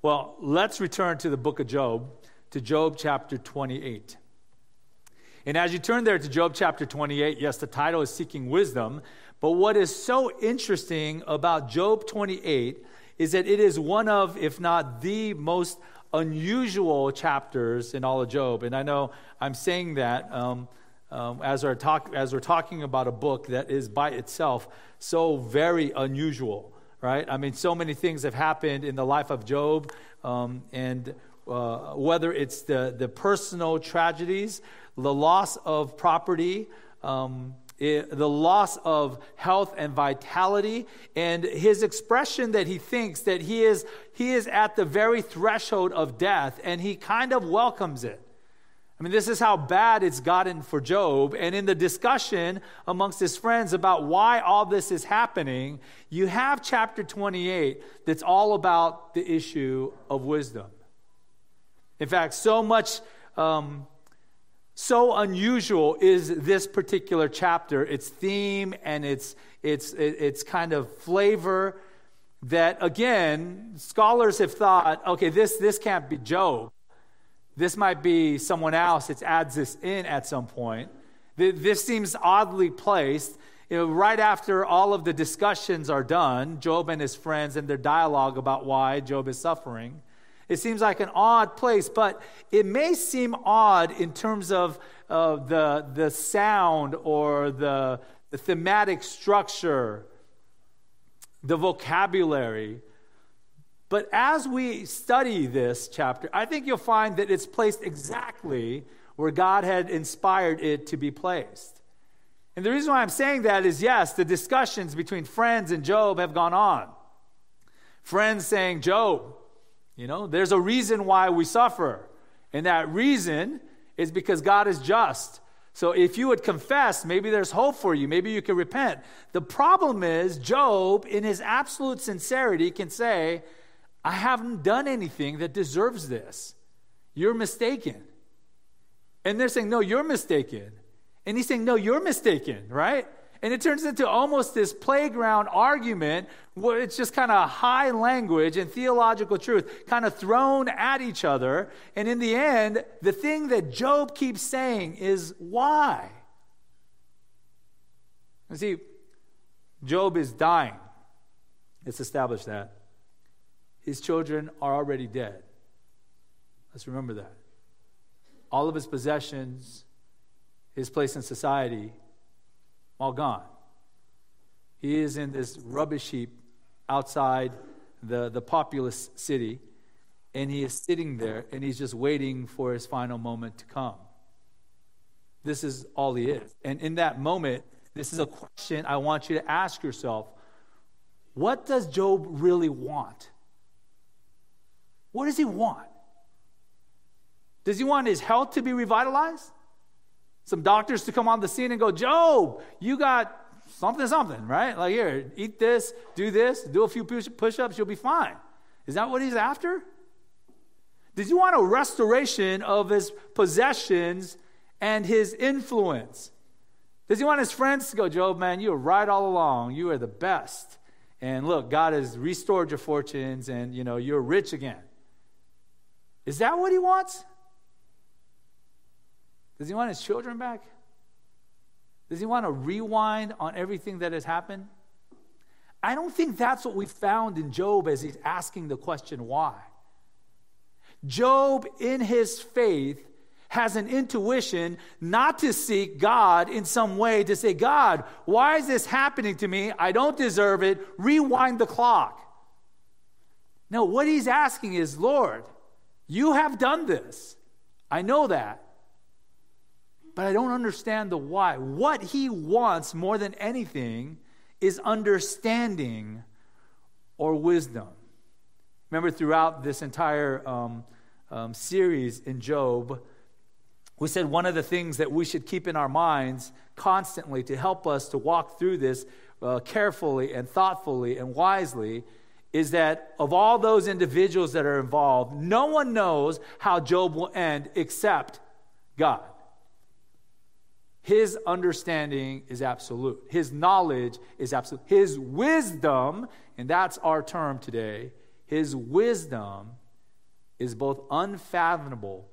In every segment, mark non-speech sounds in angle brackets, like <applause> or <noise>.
Well, let's return to the book of Job, to Job chapter 28. And as you turn there to Job chapter 28, yes, the title is Seeking Wisdom. But what is so interesting about Job 28 is that it is one of, if not the most unusual chapters in all of Job. And I know I'm saying that um, um, as, our talk, as we're talking about a book that is by itself so very unusual, right? I mean, so many things have happened in the life of Job, um, and uh, whether it's the, the personal tragedies, the loss of property, um, it, the loss of health and vitality, and his expression that he thinks that he is, he is at the very threshold of death, and he kind of welcomes it. I mean, this is how bad it's gotten for Job. And in the discussion amongst his friends about why all this is happening, you have chapter 28 that's all about the issue of wisdom. In fact, so much um, so unusual is this particular chapter, its theme and its, its, its kind of flavor, that again, scholars have thought, okay, this, this can't be Job. This might be someone else. that adds this in at some point. This seems oddly placed. You know, right after all of the discussions are done, Job and his friends and their dialogue about why Job is suffering, it seems like an odd place, but it may seem odd in terms of uh, the, the sound or the, the thematic structure, the vocabulary. But as we study this chapter, I think you'll find that it's placed exactly where God had inspired it to be placed. And the reason why I'm saying that is yes, the discussions between friends and Job have gone on. Friends saying, Job, you know, there's a reason why we suffer. And that reason is because God is just. So if you would confess, maybe there's hope for you. Maybe you can repent. The problem is, Job, in his absolute sincerity, can say, I haven't done anything that deserves this. You're mistaken. And they're saying, No, you're mistaken. And he's saying, No, you're mistaken, right? And it turns into almost this playground argument where it's just kind of high language and theological truth kind of thrown at each other. And in the end, the thing that Job keeps saying is, why? You see, Job is dying. Let's establish that. His children are already dead. Let's remember that. All of his possessions, his place in society, all gone. He is in this rubbish heap outside the, the populous city, and he is sitting there and he's just waiting for his final moment to come. This is all he is. And in that moment, this is a question I want you to ask yourself What does Job really want? What does he want? Does he want his health to be revitalized? some doctors to come on the scene and go, Job, you got something, something, right? Like, here, eat this, do this, do a few push ups, you'll be fine. Is that what he's after? Does he want a restoration of his possessions and his influence? Does he want his friends to go, Job, man, you were right all along. You are the best. And look, God has restored your fortunes and, you know, you're rich again. Is that what he wants? Does he want his children back? Does he want to rewind on everything that has happened? I don't think that's what we found in Job as he's asking the question, why? Job, in his faith, has an intuition not to seek God in some way, to say, God, why is this happening to me? I don't deserve it. Rewind the clock. No, what he's asking is, Lord, you have done this. I know that but I don't understand the why. What he wants more than anything is understanding or wisdom. Remember, throughout this entire um, um, series in Job, we said one of the things that we should keep in our minds constantly to help us to walk through this uh, carefully and thoughtfully and wisely is that of all those individuals that are involved, no one knows how Job will end except God. His understanding is absolute. His knowledge is absolute. His wisdom, and that's our term today, his wisdom is both unfathomable.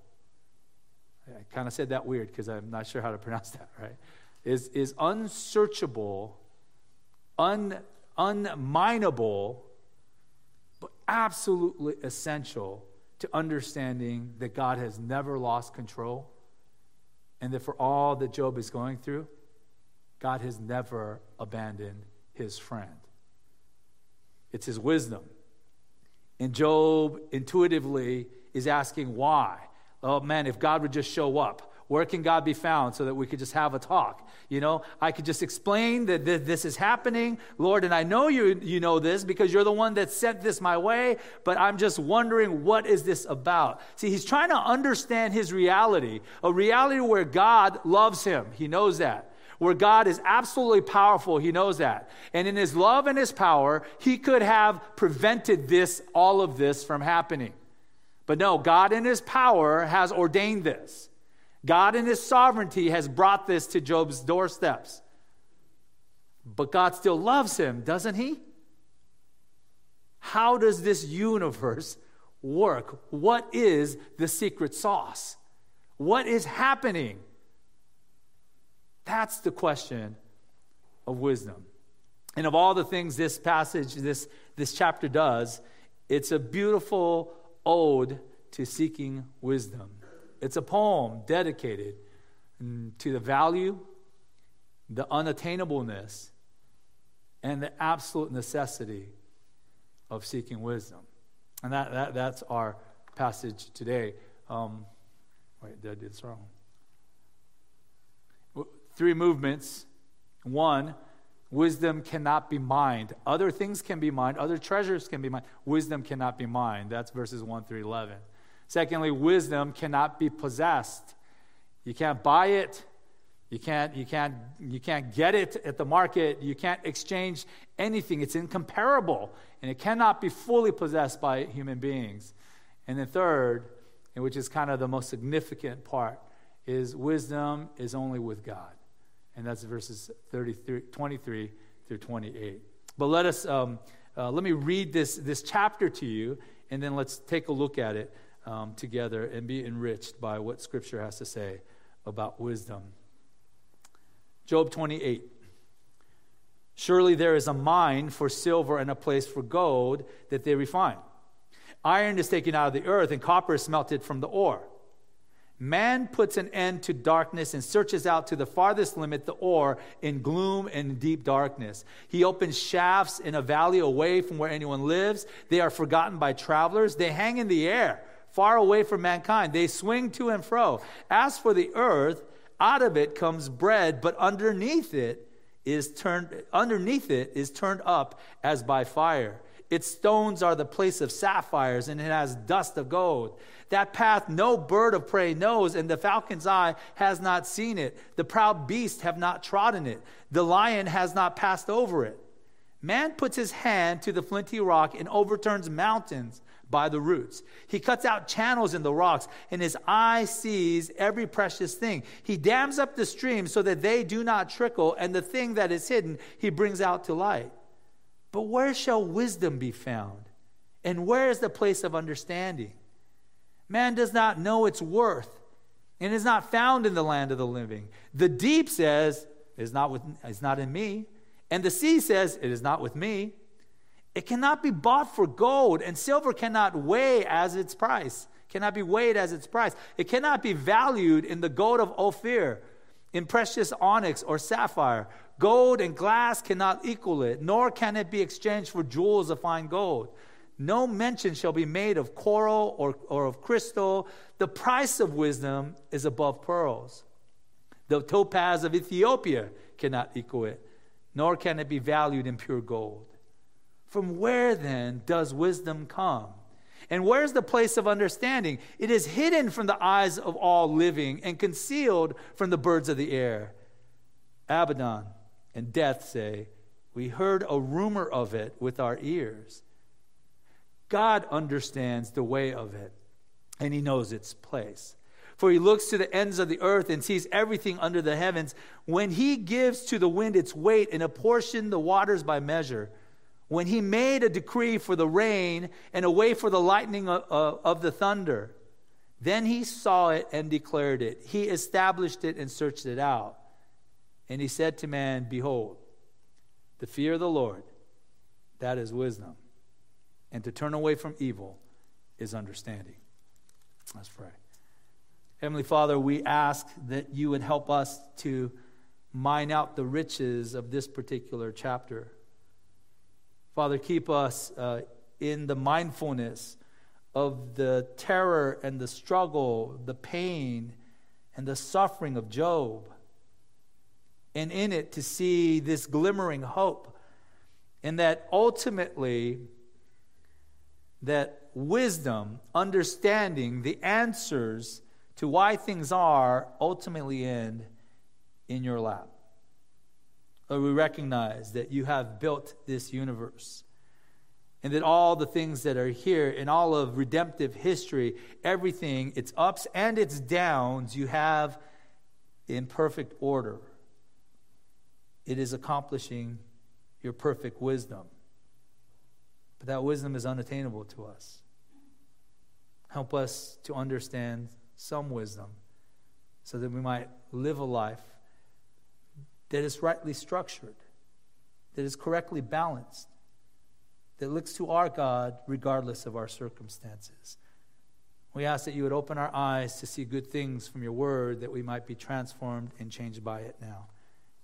I kind of said that weird because I'm not sure how to pronounce that, right? Is, is unsearchable, un, unminable, absolutely essential to understanding that God has never lost control and that for all that Job is going through, God has never abandoned his friend. It's his wisdom. And Job intuitively is asking why. Oh man, if God would just show up, where can God be found so that we could just have a talk? You know, I could just explain that this is happening, Lord, and I know you, you know this because you're the one that sent this my way, but I'm just wondering what is this about? See, he's trying to understand his reality, a reality where God loves him. He knows that where God is absolutely powerful. He knows that. And in his love and his power, he could have prevented this, all of this from happening. But no, God in his power has ordained this. God in his sovereignty has brought this to Job's doorsteps. But God still loves him, doesn't he? How does this universe work? What is the secret sauce? What is happening? That's the question of wisdom. And of all the things this passage, this, this chapter does, it's a beautiful ode to seeking wisdom. It's a poem dedicated to the value, the unattainableness, and the absolute necessity of seeking wisdom. And that, that, that's our passage today. Um, wait, did I do this wrong? three movements. One, wisdom cannot be mined. Other things can be mined, other treasures can be mined. Wisdom cannot be mined. That's verses 1 through 11. Secondly, wisdom cannot be possessed. You can't buy it. You can't, you, can't, you can't get it at the market. You can't exchange anything. It's incomparable, and it cannot be fully possessed by human beings. And then, third, and which is kind of the most significant part, is wisdom is only with God and that's verses 33, 23 through 28. But let us, um, uh, let me read this, this chapter to you, and then let's take a look at it um, together and be enriched by what Scripture has to say about wisdom. Job 28. Surely there is a mine for silver and a place for gold that they refine. Iron is taken out of the earth, and copper is smelted from the ore. Man puts an end to darkness and searches out to the farthest limit the ore in gloom and deep darkness. He opens shafts in a valley away from where anyone lives. They are forgotten by travelers. They hang in the air, far away from mankind. They swing to and fro. As for the earth, out of it comes bread, but underneath it is turned underneath it is turned up as by fire. Its stones are the place of sapphires, and it has dust of gold. That path no bird of prey knows, and the falcon's eye has not seen it. The proud beasts have not trodden it. The lion has not passed over it. Man puts his hand to the flinty rock and overturns mountains by the roots. He cuts out channels in the rocks, and his eye sees every precious thing. He dams up the streams so that they do not trickle, and the thing that is hidden he brings out to light. But where shall wisdom be found? And where is the place of understanding? Man does not know its worth and is not found in the land of the living. The deep says, it is not, with, not in me. And the sea says, It is not with me. It cannot be bought for gold, and silver cannot weigh as its price, cannot be weighed as its price. It cannot be valued in the gold of Ophir, in precious onyx or sapphire. Gold and glass cannot equal it, nor can it be exchanged for jewels of fine gold. No mention shall be made of coral or, or of crystal. The price of wisdom is above pearls. The topaz of Ethiopia cannot equal it, nor can it be valued in pure gold. From where then does wisdom come? And where's the place of understanding? It is hidden from the eyes of all living and concealed from the birds of the air. Abaddon and death say, We heard a rumor of it with our ears. God understands the way of it, and he knows its place. For he looks to the ends of the earth and sees everything under the heavens. When he gives to the wind its weight and apportion the waters by measure, when he made a decree for the rain and a way for the lightning of, of, the thunder. Then he saw it and declared it. He established it and searched it out. And he said to man, Behold, the fear of the Lord, that is wisdom. And to turn away from evil is understanding. Let's pray. Heavenly Father, we ask that you would help us to mine out the riches of this particular chapter. Father, keep us uh, in the mindfulness of the terror and the struggle, the pain and the suffering of Job. And in it, to see this glimmering hope, and that ultimately, that wisdom, understanding, the answers to why things are ultimately end in your lap. Lord, we recognize that you have built this universe and that all the things that are here in all of redemptive history, everything, its ups and its downs, you have in perfect order. It is accomplishing your perfect wisdom. But that wisdom is unattainable to us. Help us to understand some wisdom so that we might live a life that is rightly structured, that is correctly balanced, that looks to our God regardless of our circumstances. We ask that you would open our eyes to see good things from your word, that we might be transformed and changed by it now.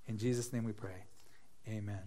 In Jesus' name we pray. Amen.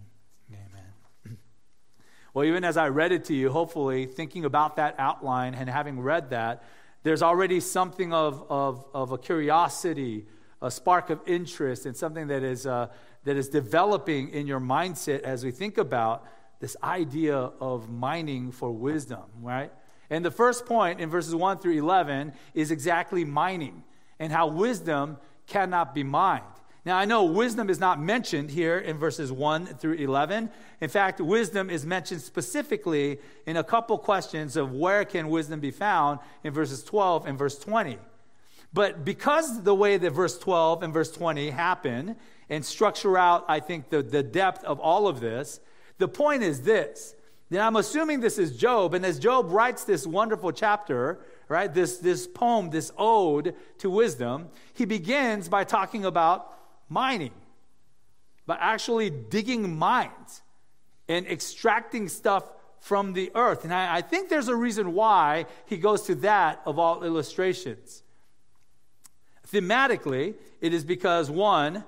Amen. <clears throat> well, even as I read it to you, hopefully, thinking about that outline and having read that, there's already something of, of, of a curiosity, a spark of interest, and something that is, uh, that is developing in your mindset as we think about this idea of mining for wisdom, right? And the first point in verses 1 through 11 is exactly mining and how wisdom cannot be mined. Now, I know wisdom is not mentioned here in verses 1 through 11. In fact, wisdom is mentioned specifically in a couple questions of where can wisdom be found in verses 12 and verse 20. But because the way that verse 12 and verse 20 happen and structure out, I think, the, the depth of all of this, the point is this. Then I'm assuming this is Job, and as Job writes this wonderful chapter, right, this, this poem, this ode to wisdom, he begins by talking about mining, but actually digging mines and extracting stuff from the earth. And I, I, think there's a reason why he goes to that of all illustrations. Thematically, it is because one,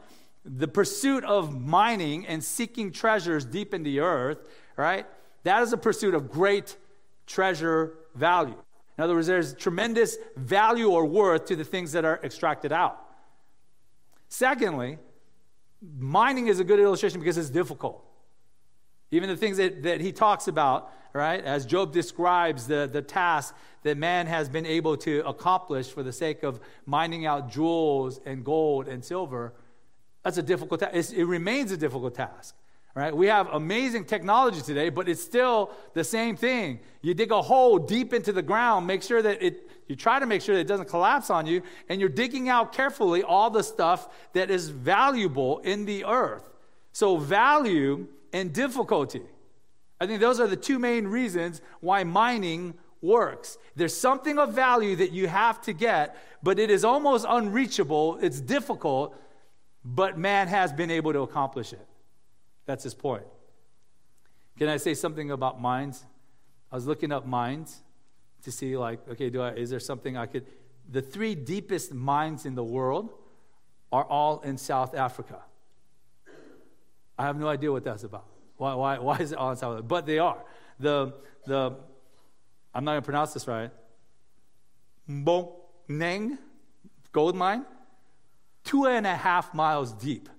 the pursuit of mining and seeking treasures deep in the earth, right? That is a pursuit of great treasure value. In other words, there's tremendous value or worth to the things that are extracted out. Secondly, mining is a good illustration because it's difficult. Even the things that, that he talks about, right, as Job describes the, the task that man has been able to accomplish for the sake of mining out jewels and gold and silver, that's a difficult task. It remains a difficult task. Right? We have amazing technology today, but it's still the same thing. You dig a hole deep into the ground, make sure that it, you try to make sure that it doesn't collapse on you, and you're digging out carefully all the stuff that is valuable in the earth. So, value and difficulty. I think those are the two main reasons why mining works. There's something of value that you have to get, but it is almost unreachable, it's difficult, but man has been able to accomplish it. That's his point. Can I say something about mines? I was looking up mines to see, like, okay, do I, is there something I could. The three deepest mines in the world are all in South Africa. I have no idea what that's about. Why, why, why is it South Africa? But they are. The, the, I'm not going to pronounce this right. Mponeng gold mine, two and a half miles deep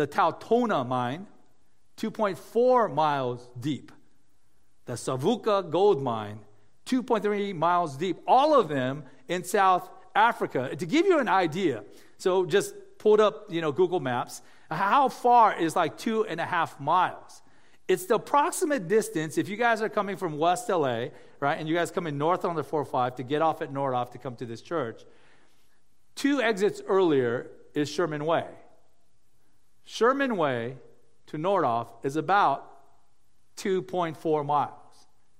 the TauTona mine, 2.4 miles deep. The Savuka gold mine, 2.3 miles deep. All of them in South Africa. To give you an idea, so just pulled up, you know, Google Maps. How far is like two and a half miles? It's the approximate distance if you guys are coming from West LA, right, and you guys coming north on the 45 to get off at Nordhoff to come to this church. Two exits earlier is Sherman Way. Sherman Way to Nordhoff is about 2.4 miles.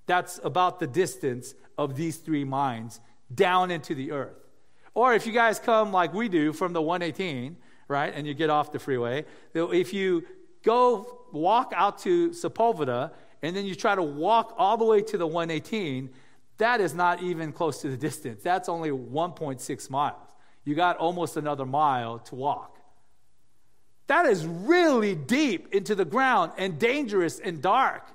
That's about the distance of these three mines down into the earth. Or if you guys come like we do from the 118, right, and you get off the freeway, if you go walk out to Sepulveda and then you try to walk all the way to the 118, that is not even close to the distance. That's only 1.6 miles. You got almost another mile to walk. That is really deep into the ground and dangerous and dark.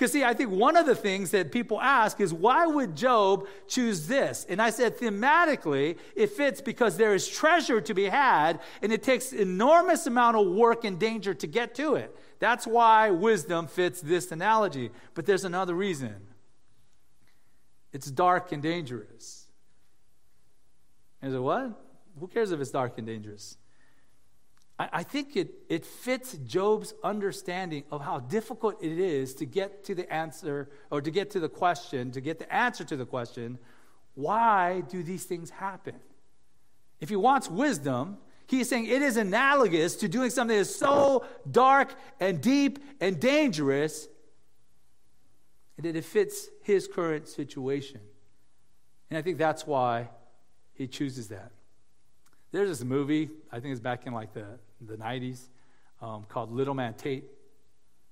Because, see, I think one of the things that people ask is why would Job choose this? And I said, thematically, it fits because there is treasure to be had, and it takes enormous amount of work and danger to get to it. That's why wisdom fits this analogy. But there's another reason it's dark and dangerous. And said, what? Who cares if it's dark and dangerous? I, I think it, it fits Job's understanding of how difficult it is to get to the answer or to get to the question, to get the answer to the question, why do these things happen? If he wants wisdom, he's saying it is analogous to doing something that is so dark and deep and dangerous that it fits his current situation. And I think that's why he chooses that. There's this movie, I think it's back in like the, the 90s, um, called Little Man Tate.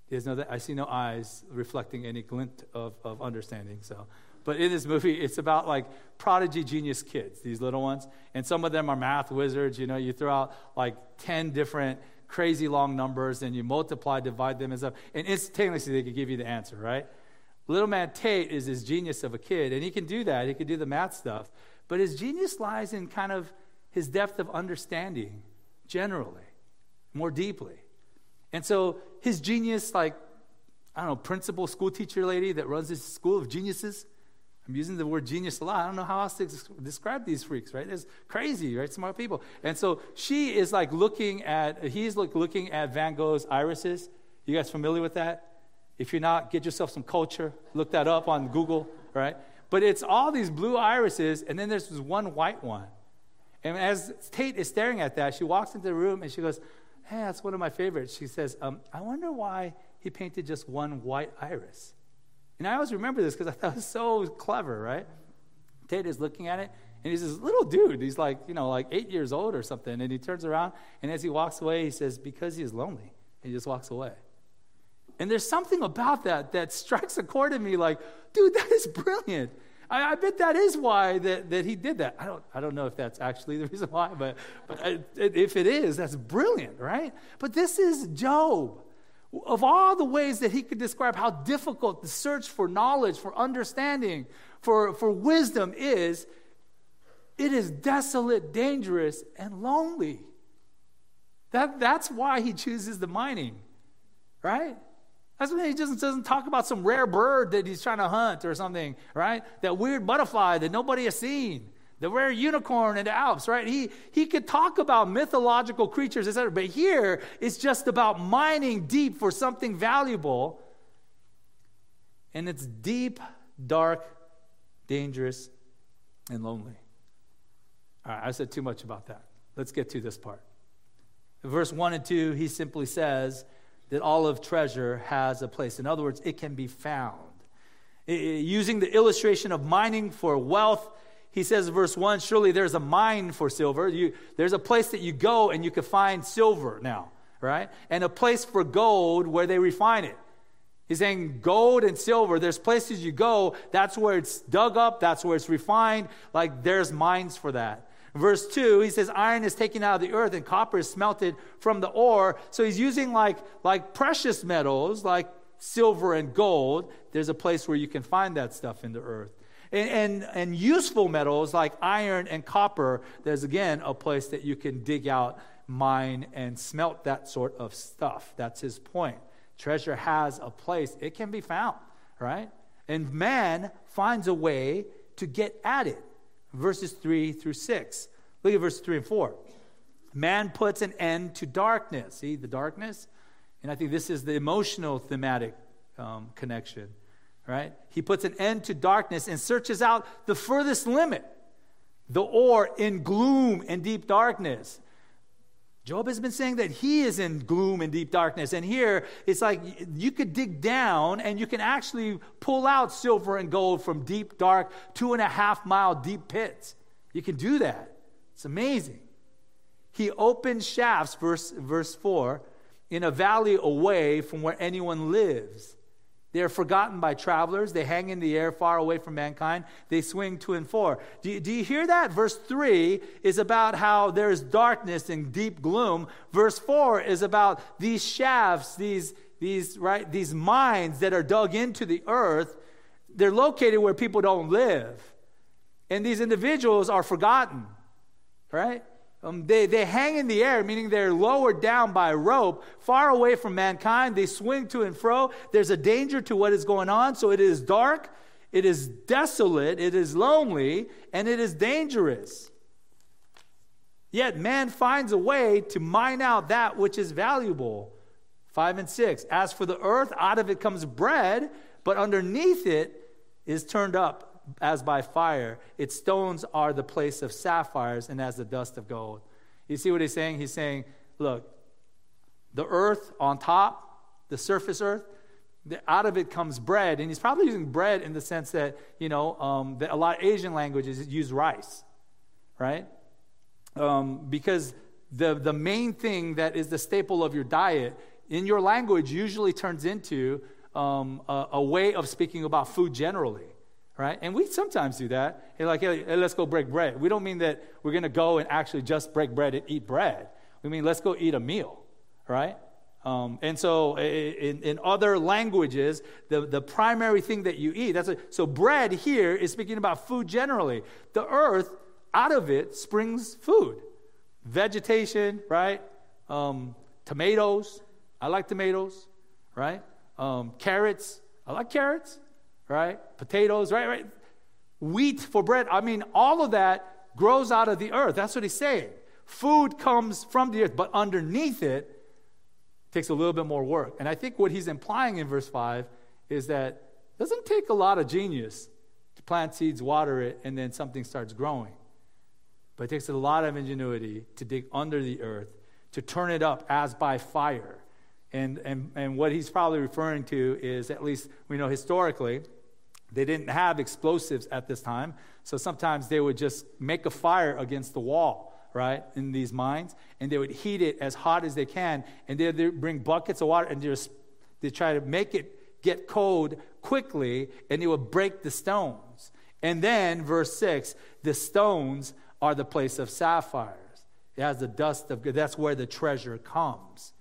There's no, I see no eyes reflecting any glint of, of understanding. So, but in this movie, it's about like prodigy genius kids, these little ones, and some of them are math wizards. You know, you throw out like ten different crazy long numbers, and you multiply, divide them, and stuff, and instantaneously they can give you the answer, right? Little man Tate is this genius of a kid, and he can do that. He can do the math stuff, but his genius lies in kind of his depth of understanding generally, more deeply. And so his genius, like, I don't know, principal school teacher lady that runs this school of geniuses. I'm using the word genius a lot. I don't know how else to describe these freaks, right? It's crazy, right? Smart people. And so she is like looking at, he's like looking at Van Gogh's irises. You guys familiar with that? If you're not, get yourself some culture. Look that up on Google, right? But it's all these blue irises, and then there's this one white one. And as Tate is staring at that, she walks into the room and she goes, Hey, that's one of my favorites. She says, um, I wonder why he painted just one white iris. And I always remember this because I thought it was so clever, right? Tate is looking at it, and he's this little dude. He's like, you know, like eight years old or something. And he turns around, and as he walks away, he says, Because he is lonely. And he just walks away. And there's something about that that strikes a chord in me like, dude, that is brilliant. I, I, bet that is why that, that he did that. I don't, I don't know if that's actually the reason why, but, but I, if it is, that's brilliant, right? But this is Job. Of all the ways that he could describe how difficult the search for knowledge, for understanding, for, for wisdom is, it is desolate, dangerous, and lonely. That, that's why he chooses the mining, right? That's when he just doesn't talk about some rare bird that he's trying to hunt or something, right? That weird butterfly that nobody has seen, the rare unicorn in the Alps, right? He, he could talk about mythological creatures, etc. But here, it's just about mining deep for something valuable. And it's deep, dark, dangerous, and lonely. All right, I said too much about that. Let's get to this part. Verse 1 and 2, he simply says, that all of treasure has a place. In other words, it can be found. using the illustration of mining for wealth, he says, verse 1 Surely there's a mine for silver. You, there's a place that you go and you can find silver now, right? And a place for gold where they refine it. He's saying gold and silver, there's places you go, that's where it's dug up, that's where it's refined. Like there's mines for that. Verse 2, he says, Iron is taken out of the earth and copper is smelted from the ore. So he's using like, like precious metals, like silver and gold. There's a place where you can find that stuff in the earth. And, and, and useful metals like iron and copper, there's again a place that you can dig out, mine, and smelt that sort of stuff. That's his point. Treasure has a place, it can be found, right? And man finds a way to get at it verses 3 through 6. Look at verses 3 and 4. Man puts an end to darkness. See the darkness? And I think this is the emotional thematic um, connection, right? He puts an end to darkness and searches out the furthest limit, the ore in gloom and deep darkness. Job has been saying that he is in gloom and deep darkness. And here, it's like you could dig down and you can actually pull out silver and gold from deep, dark, two and a half mile deep pits. You can do that. It's amazing. He opened shafts, verse, verse 4, in a valley away from where anyone lives. They are forgotten by travelers. They hang in the air far away from mankind. They swing to and fro. Do you, do you hear that? Verse 3 is about how there's darkness and deep gloom. Verse 4 is about these shafts, these, these, right, these mines that are dug into the earth. They're located where people don't live. And these individuals are forgotten, right? Um, they, they hang in the air, meaning they're lowered down by rope, far away from mankind. They swing to and fro. There's a danger to what is going on. So it is dark, it is desolate, it is lonely, and it is dangerous. Yet man finds a way to mine out that which is valuable. Five and six. As for the earth, out of it comes bread, but underneath it is turned up as by fire. Its stones are the place of sapphires and as the dust of gold. You see what he's saying? He's saying, look, the earth on top, the surface earth, out of it comes bread. And he's probably using bread in the sense that, you know, um, that a lot of Asian languages use rice, right? Um, because the, the main thing that is the staple of your diet in your language usually turns into um, a, a way of speaking about food generally right? And we sometimes do that. Hey, like, hey, let's go break bread. We don't mean that we're going to go and actually just break bread and eat bread. We mean let's go eat a meal, right? Um, and so in, in other languages, the, the primary thing that you eat, that's a, so bread here is speaking about food generally. The earth, out of it springs food. Vegetation, right? Um, tomatoes, I like tomatoes, right? Um, carrots, I like carrots right? Potatoes, right? Right? Wheat for bread. I mean, all of that grows out of the earth. That's what he's saying. Food comes from the earth, but underneath it takes a little bit more work. And I think what he's implying in verse 5 is that it doesn't take a lot of genius to plant seeds, water it, and then something starts growing. But it takes a lot of ingenuity to dig under the earth, to turn it up as by fire. And, and, and what he's probably referring to is, at least we know historically, they didn't have explosives at this time, so sometimes they would just make a fire against the wall, right, in these mines, and they would heat it as hot as they can, and they'd bring buckets of water and just they try to make it get cold quickly, and they would break the stones. And then, verse 6, the stones are the place of sapphires. It has the dust of, that's where the treasure comes.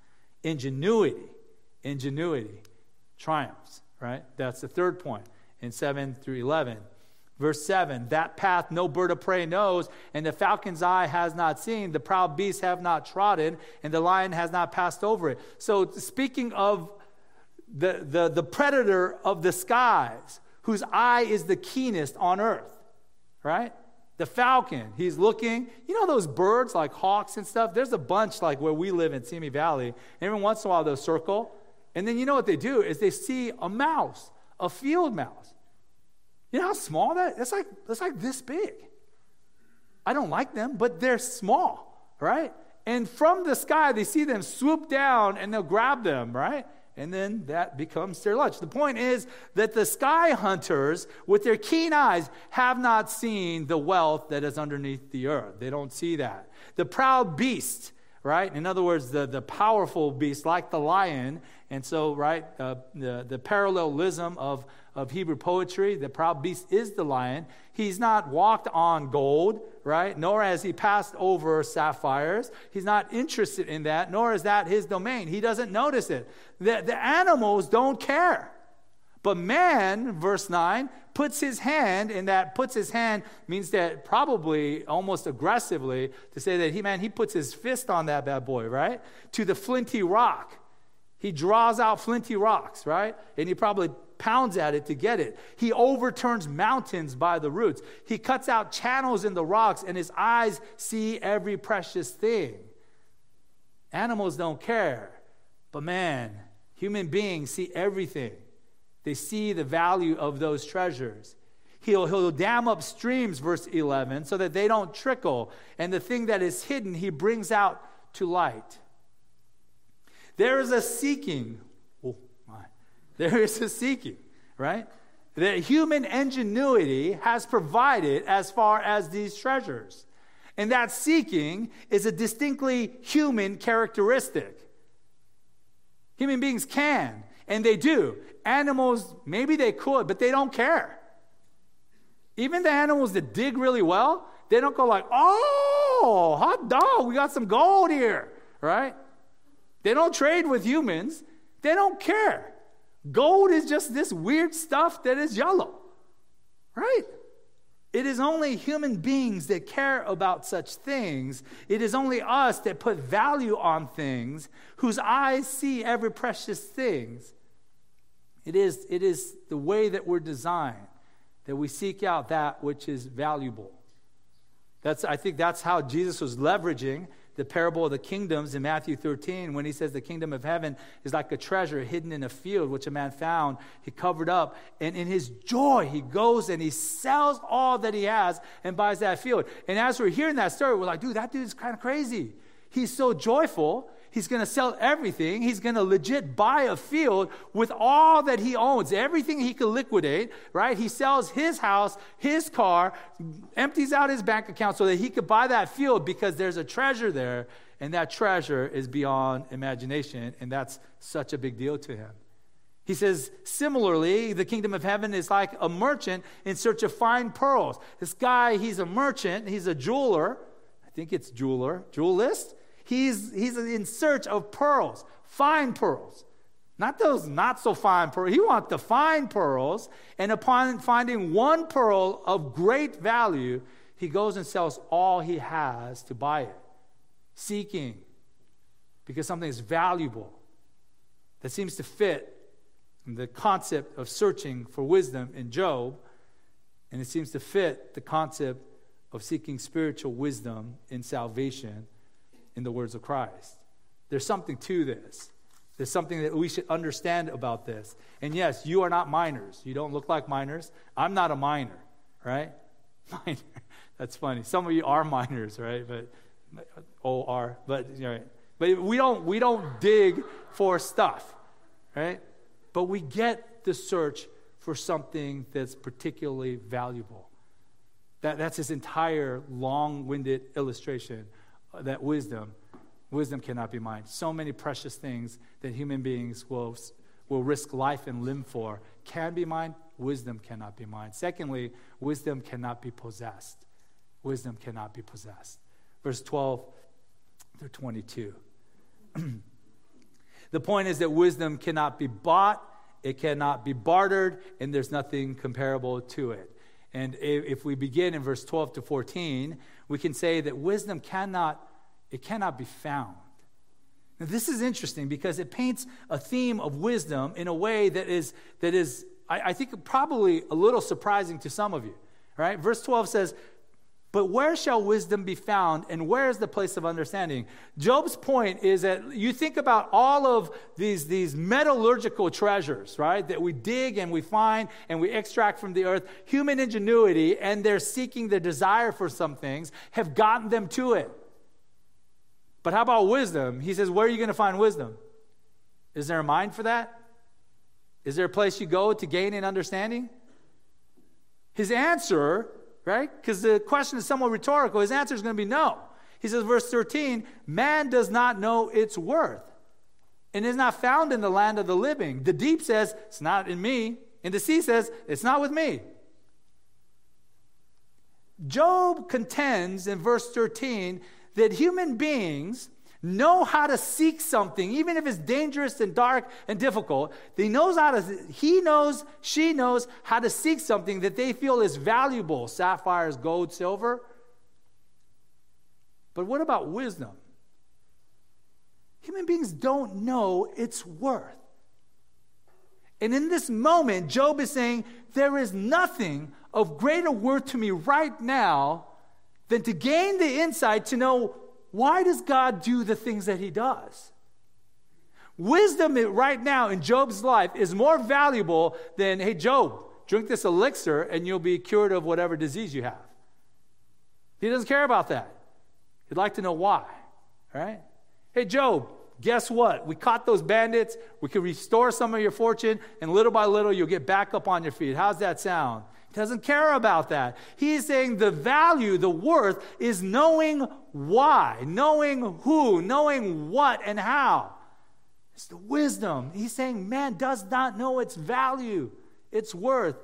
Ingenuity, ingenuity triumphs, right? That's the third point in 7 through 11. Verse 7 That path no bird of prey knows, and the falcon's eye has not seen, the proud beasts have not trodden, and the lion has not passed over it. So, speaking of the, the, the predator of the skies, whose eye is the keenest on earth, right? The falcon, he's looking. You know those birds like hawks and stuff? There's a bunch like where we live in Simi Valley. And every once in a while they'll circle. And then you know what they do is they see a mouse a field mouse. You know how small that? It's like it's like this big. I don't like them, but they're small, right? And from the sky, they see them swoop down and they'll grab them, right? And then that becomes their lunch. The point is that the sky hunters, with their keen eyes, have not seen the wealth that is underneath the earth. They don't see that. The proud beast, right? In other words, the, the powerful beast, like the lion, and so, right, uh, the, the parallelism of, of Hebrew poetry, the proud beast is the lion. He's not walked on gold, right? Nor has he passed over sapphires. He's not interested in that, nor is that his domain. He doesn't notice it. The, the animals don't care. But man, verse 9, puts his hand, and that puts his hand means that probably almost aggressively to say that he, man, he puts his fist on that bad boy, right? To the flinty rock. He draws out flinty rocks, right? And he probably pounds at it to get it. He overturns mountains by the roots. He cuts out channels in the rocks, and his eyes see every precious thing. Animals don't care, but man, human beings see everything. They see the value of those treasures. He'll, he'll dam up streams, verse 11, so that they don't trickle. And the thing that is hidden, he brings out to light. There is a seeking. Oh, my. There is a seeking, right? That human ingenuity has provided as far as these treasures. And that seeking is a distinctly human characteristic. Human beings can, and they do. Animals, maybe they could, but they don't care. Even the animals that dig really well, they don't go like, oh, hot dog, we got some gold here, right? They don't trade with humans. They don't care. Gold is just this weird stuff that is yellow, right? It is only human beings that care about such things. It is only us that put value on things, whose eyes see every precious thing. It is, it is the way that we're designed, that we seek out that which is valuable. That's, I think that's how Jesus was leveraging the parable of the kingdoms in Matthew 13 when he says the kingdom of heaven is like a treasure hidden in a field which a man found. He covered up, and in his joy, he goes and he sells all that he has and buys that field. And as we're hearing that story, we're like, dude, that dude's kind of crazy. He's so joyful He's going to sell everything. He's going to legit buy a field with all that he owns, everything he can liquidate, right? He sells his house, his car, empties out his bank account so that he could buy that field because there's a treasure there, and that treasure is beyond imagination, and that's such a big deal to him. He says, similarly, the kingdom of heaven is like a merchant in search of fine pearls. This guy, he's a merchant, he's a jeweler. I think it's jeweler, jewelist. He's, he's in search of pearls, fine pearls. Not those not so fine pearls. He wants the fine pearls. And upon finding one pearl of great value, he goes and sells all he has to buy it, seeking because something is valuable that seems to fit the concept of searching for wisdom in Job, and it seems to fit the concept of seeking spiritual wisdom in salvation in the words of Christ. There's something to this. There's something that we should understand about this. And yes, you are not miners. You don't look like miners. I'm not a miner, right? <laughs> Minor. That's funny. Some of you are minors, right? But O R. But you know, but we don't we don't dig for stuff, right? But we get the search for something that's particularly valuable. That, that's his entire long-winded illustration that wisdom, wisdom cannot be mine. So many precious things that human beings will, will risk life and limb for can be mine. Wisdom cannot be mine. Secondly, wisdom cannot be possessed. Wisdom cannot be possessed. Verse 12 through 22. <clears throat> the point is that wisdom cannot be bought, it cannot be bartered, and there's nothing comparable to it. And if we begin in verse 12 to 14, we can say that wisdom cannot it cannot be found. Now, this is interesting because it paints a theme of wisdom in a way that is, that is I, I think, probably a little surprising to some of you. Right? Verse 12 says, but where shall wisdom be found, and where is the place of understanding? Job's point is that you think about all of these, these metallurgical treasures, right, that we dig and we find and we extract from the earth. Human ingenuity and their seeking, their desire for some things have gotten them to it. But how about wisdom? He says, Where are you going to find wisdom? Is there a mind for that? Is there a place you go to gain an understanding? His answer, right? Because the question is somewhat rhetorical. His answer is going to be no. He says, verse 13, man does not know its worth and is not found in the land of the living. The deep says, It's not in me. And the sea says, It's not with me. Job contends in verse 13 that human beings know how to seek something, even if it's dangerous and dark and difficult. They knows how to, he knows, she knows how to seek something that they feel is valuable sapphires, gold, silver. But what about wisdom? Human beings don't know its worth. And in this moment, Job is saying, There is nothing of greater worth to me right now than to gain the insight to know why does God do the things that he does? Wisdom right now in Job's life is more valuable than, hey, Job, drink this elixir and you'll be cured of whatever disease you have. He doesn't care about that. He'd like to know why, right? Hey, Job, guess what? We caught those bandits. We can restore some of your fortune, and little by little, you'll get back up on your feet. How's that sound? He doesn't care about that. He's saying the value, the worth, is knowing why, knowing who, knowing what, and how. It's the wisdom. He's saying man does not know its value, its worth,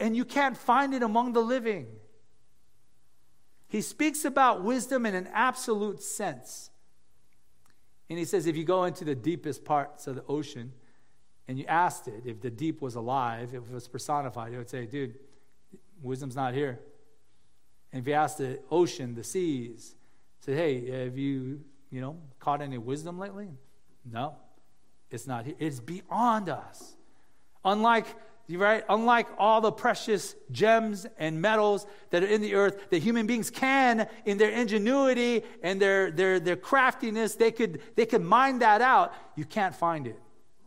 and you can't find it among the living. He speaks about wisdom in an absolute sense. And he says, if you go into the deepest parts of the ocean and you asked it if the deep was alive, if it was personified, it would say, dude, wisdom's not here. And if you asked the ocean, the seas, say, hey, have you, you know, caught any wisdom lately? No, it's not here. It's beyond us. Unlike right? Unlike all the precious gems and metals that are in the earth, that human beings can, in their ingenuity and their, their, their craftiness, they could, they could mine that out. You can't find it.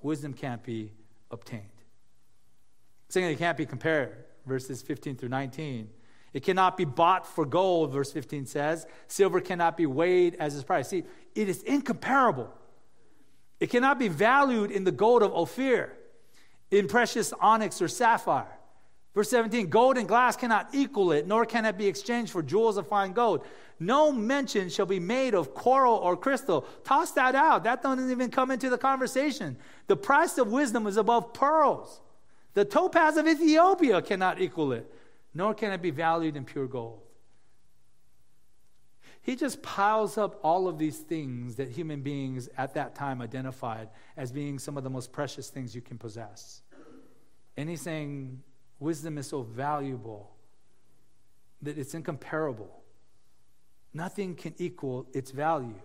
Wisdom can't be obtained. Saying it can't be compared, verses 15 through 19. It cannot be bought for gold, verse 15 says. Silver cannot be weighed as its price. See, it is incomparable. It cannot be valued in the gold of Ophir in precious onyx or sapphire. Verse 17 Gold and glass cannot equal it, nor can it be exchanged for jewels of fine gold. No mention shall be made of coral or crystal. Toss that out. That doesn't even come into the conversation. The price of wisdom is above pearls. The topaz of Ethiopia cannot equal it, nor can it be valued in pure gold. He just piles up all of these things that human beings at that time identified as being some of the most precious things you can possess. And he's saying wisdom is so valuable that it's incomparable. Nothing can equal its value.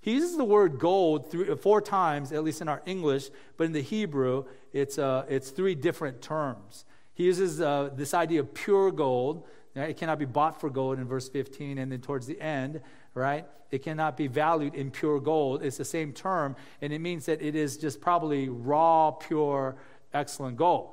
He uses the word gold three, four times, at least in our English, but in the Hebrew, it's, uh, it's three different terms. He uses uh, this idea of pure gold, it cannot be bought for gold in verse 15. And then towards the end, right? It cannot be valued in pure gold. It's the same term. And it means that it is just probably raw, pure, excellent gold.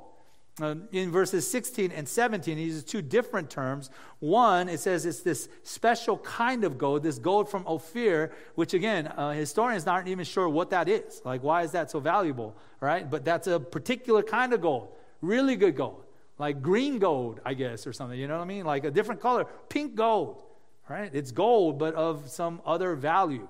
Uh, in verses 16 and 17, he uses two different terms. One, it says it's this special kind of gold, this gold from Ophir, which again, uh, historians aren't even sure what that is. Like, why is that so valuable, right? But that's a particular kind of gold, really good gold like green gold, I guess, or something. You know what I mean? Like a different color, pink gold, right? It's gold, but of some other value,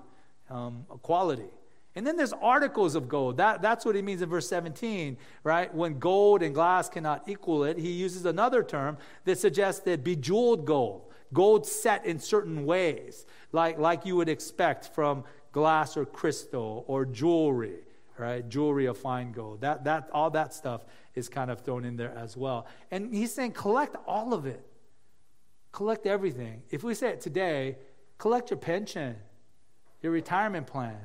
um, quality. And then there's articles of gold. That, that's what he means in verse 17, right? When gold and glass cannot equal it, he uses another term that suggests that bejeweled gold, gold set in certain ways, like, like you would expect from glass or crystal or jewelry, right? Jewelry of fine gold. That, that, all that stuff is kind of thrown in there as well. And he's saying, collect all of it. Collect everything. If we say it today, collect your pension, your retirement plan,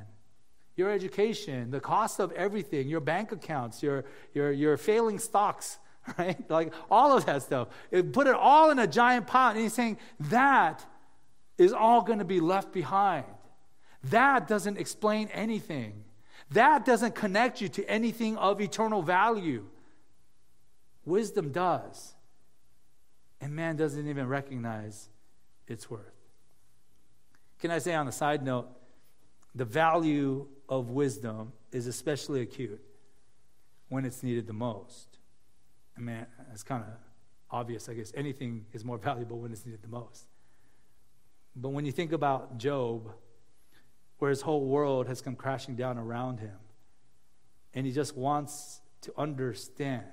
your education, the cost of everything, your bank accounts, your, your, your failing stocks, <laughs> right? Like all of that stuff. Put it all in a giant pot. And he's saying that is all going to be left behind. That doesn't explain anything. That doesn't connect you to anything of eternal value. Wisdom does. And man doesn't even recognize its worth. Can I say on a side note, the value of wisdom is especially acute when it's needed the most. I mean, it's kind of obvious, I guess. Anything is more <laughs> valuable when it's needed the most. But when you think about Job, where his whole world has come crashing down around him, and he just wants to understand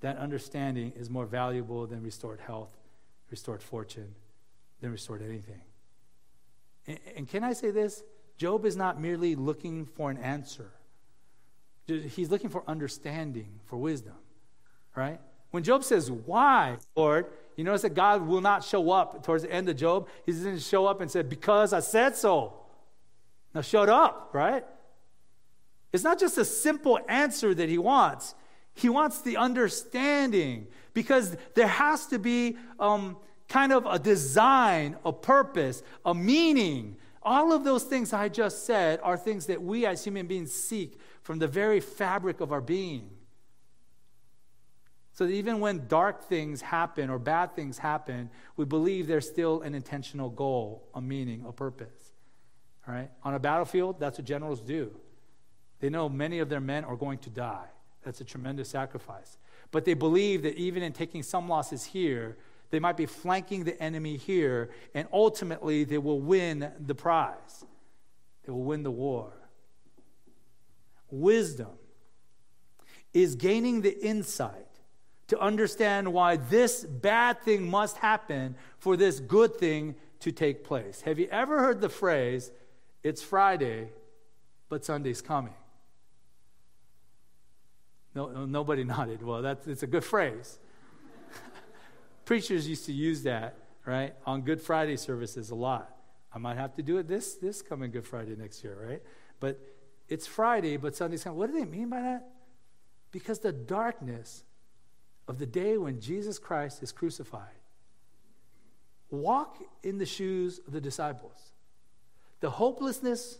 that understanding is more valuable than restored health, restored fortune, than restored anything. And, can I say this? Job is not merely looking for an answer. He's looking for understanding, for wisdom, right? When Job says, Why, Lord? You notice that God will not show up towards the end of Job. He doesn't show up and say, Because I said so. Now shut up, right? It's not just a simple answer that he wants. He wants the understanding because there has to be um, kind of a design, a purpose, a meaning. All of those things I just said are things that we as human beings seek from the very fabric of our being. So that even when dark things happen or bad things happen, we believe there's still an intentional goal, a meaning, a purpose. All right? On a battlefield, that's what generals do. They know many of their men are going to die. That's a tremendous sacrifice. But they believe that even in taking some losses here, they might be flanking the enemy here, and ultimately they will win the prize. They will win the war. Wisdom is gaining the insight to understand why this bad thing must happen for this good thing to take place. Have you ever heard the phrase, it's Friday, but Sunday's coming? No, nobody <laughs> nodded. Well, that's it's a good phrase. Preachers used to use that, right, on Good Friday services a lot. I might have to do it this this coming Good Friday next year, right? But it's Friday, but Sunday's coming. What do they mean by that? Because the darkness of the day when Jesus Christ is crucified. Walk in the shoes of the disciples. The hopelessness,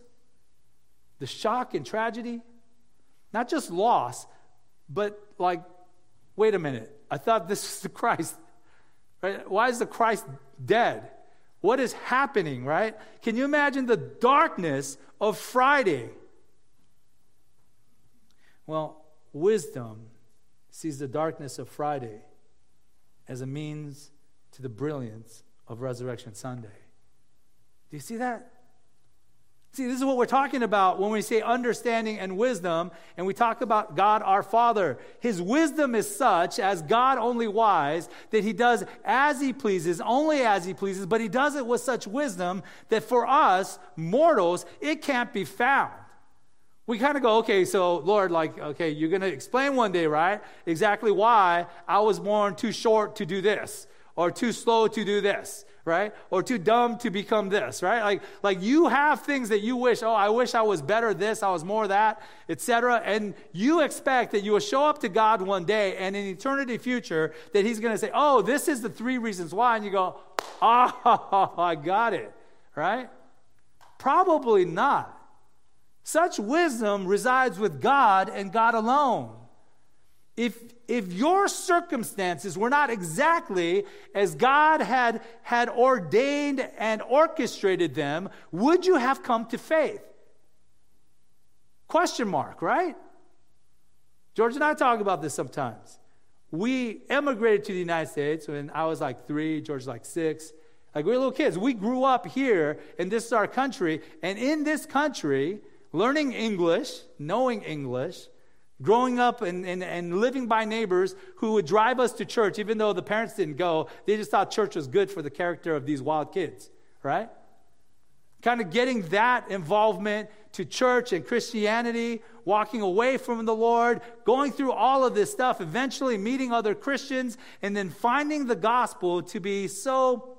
the shock and tragedy, not just loss, but like, wait a minute, I thought this was the Christ. Right? Why is the Christ dead? What is happening, right? Can you imagine the darkness of Friday? Well, wisdom sees the darkness of Friday as a means to the brilliance of Resurrection Sunday. Do you see that? See, this is what we're talking about when we say understanding and wisdom, and we talk about God our Father. His wisdom is such, as God only wise, that He does as He pleases, only as He pleases, but He does it with such wisdom that for us, mortals, it can't be found. We kind of go, okay, so Lord, like, okay, you're going to explain one day, right? Exactly why I was born too short to do this, or too slow to do this, right? Or too dumb to become this, right? Like, like you have things that you wish, oh, I wish I was better this, I was more that, etc. And you expect that you will show up to God one day and in eternity future that He's going to say, oh, this is the three reasons why. And you go, oh, <laughs> I got it, right? Probably not. Such wisdom resides with God and God alone. If, if your circumstances were not exactly as God had, had ordained and orchestrated them, would you have come to faith? Question mark, right? George and I talk about this sometimes. We emigrated to the United States when I was like three, George was like six. Like we were little kids. We grew up here, and this is our country. And in this country, learning English, knowing English, growing up and, and, and living by neighbors who would drive us to church, even though the parents didn't go, they just thought church was good for the character of these wild kids, right? Kind of getting that involvement to church and Christianity, walking away from the Lord, going through all of this stuff, eventually meeting other Christians, and then finding the gospel to be so,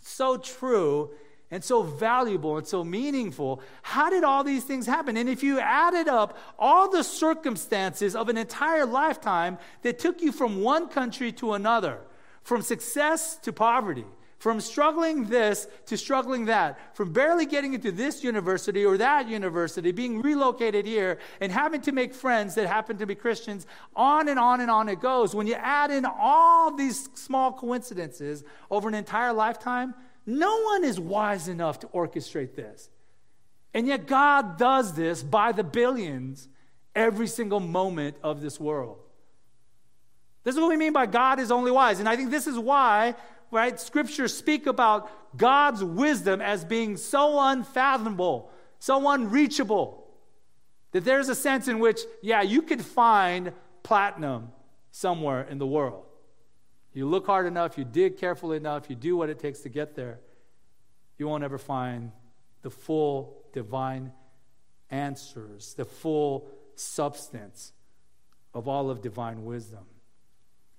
so true and so valuable and so meaningful. How did all these things happen? And if you added up all the circumstances of an entire lifetime that took you from one country to another, from success to poverty, from struggling this to struggling that, from barely getting into this university or that university, being relocated here, and having to make friends that happen to be Christians, on and on and on it goes. When you add in all these small coincidences over an entire lifetime, no one is wise enough to orchestrate this. And yet, God does this by the billions every single moment of this world. This is what we mean by God is only wise. And I think this is why, right, scriptures speak about God's wisdom as being so unfathomable, so unreachable, that there's a sense in which, yeah, you could find platinum somewhere in the world. You look hard enough, you dig carefully enough, you do what it takes to get there, you won't ever find the full divine answers, the full substance of all of divine wisdom.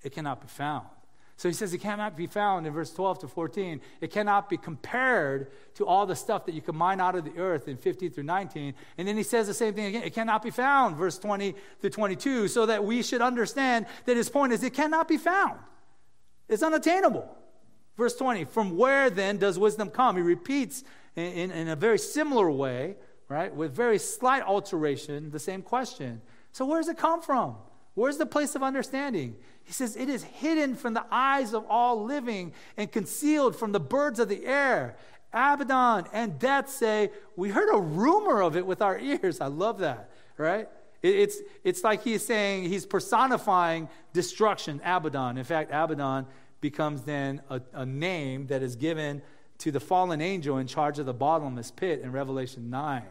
It cannot be found. So he says it cannot be found in verse 12 to 14. It cannot be compared to all the stuff that you can mine out of the earth in 15 through 19. And then he says the same thing again. It cannot be found, verse 20 to 22, so that we should understand that his point is it cannot be found. It's unattainable. Verse 20, from where then does wisdom come? He repeats in, in, in, a very similar way, right, with very slight alteration, the same question. So, where does it come from? Where's the place of understanding? He says, It is hidden from the eyes of all living and concealed from the birds of the air Abaddon and death say, We heard a rumor of it with our ears. I love that, right? It's, it's like he's saying, he's personifying destruction, Abaddon. In fact, Abaddon becomes then a, a name that is given to the fallen angel in charge of the bottomless pit in Revelation 9,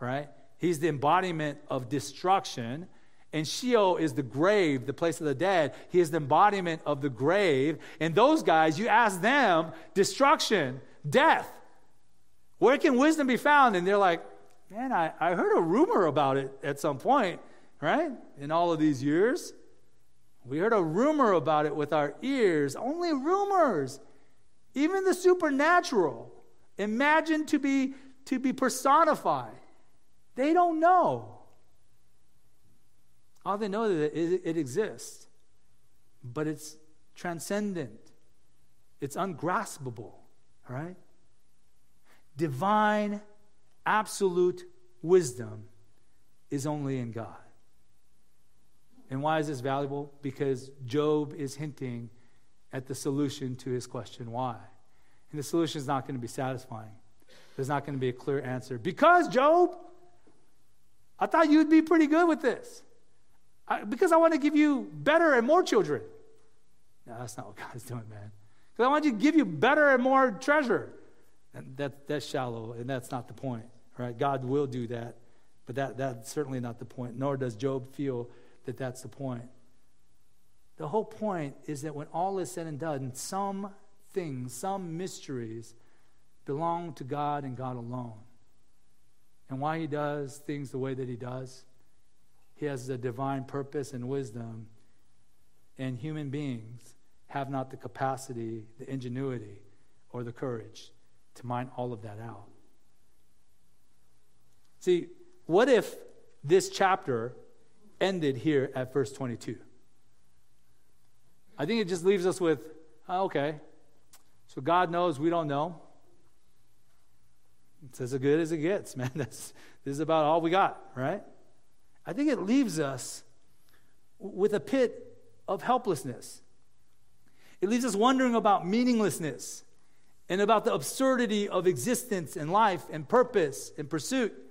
right? He's the embodiment of destruction. And Sheol is the grave, the place of the dead. He is the embodiment of the grave. And those guys, you ask them, destruction, death. Where can wisdom be found? And they're like, man, I, I heard a rumor about it at some point, right? In all of these years. We heard a rumor about it with our ears, only rumors. Even the supernatural, imagined to be, to be personified. They don't know. All they know is that it, it exists, but it's transcendent, it's ungraspable, right? Divine, absolute wisdom is only in God. And why is this valuable? Because Job is hinting at the solution to his question, why? And the solution is not going to be satisfying. There's not going to be a clear answer. Because, Job, I thought you'd be pretty good with this. I, because I want to give you better and more children. No, that's not what <laughs> God is doing, man. Because I want to give you better and more treasure. And that, that's shallow, and that's not the point, right? God will do that, but that, that's certainly not the point, nor does Job feel that that's the point. The whole point is that when all is said and done, some things, some mysteries belong to God and God alone. And why He does things the way that He does he has a divine purpose and wisdom, and human beings have not the capacity, the ingenuity, or the courage to mine all of that out. See, what if this chapter ended here at verse 22? I think it just leaves us with, oh, okay, so God knows, we don't know. It's as good as it gets, <laughs> man. That's, this is about all we got, right? I think it leaves us with a pit of helplessness. It leaves us wondering about meaninglessness and about the absurdity of existence and life and purpose and pursuit.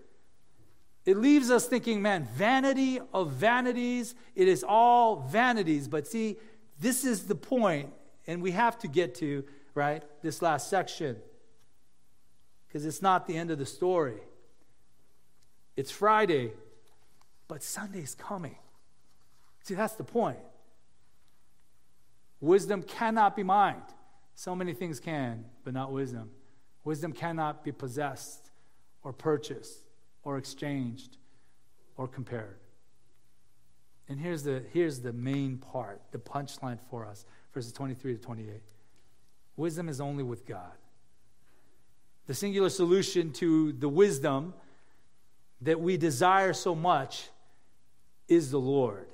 It leaves us thinking, man, vanity of vanities, it is all vanities. But see, this is the point, and we have to get to, right, this last section. Because it's not the end of the story. It's Friday, but Sunday's coming. See, that's the point. Wisdom cannot be mined. So many things can, but not wisdom. Wisdom cannot be possessed or purchased or exchanged or compared. And here's the, here's the main part, the punchline for us, verses 23 to 28. Wisdom is only with God. The singular solution to the wisdom that we desire so much is the Lord.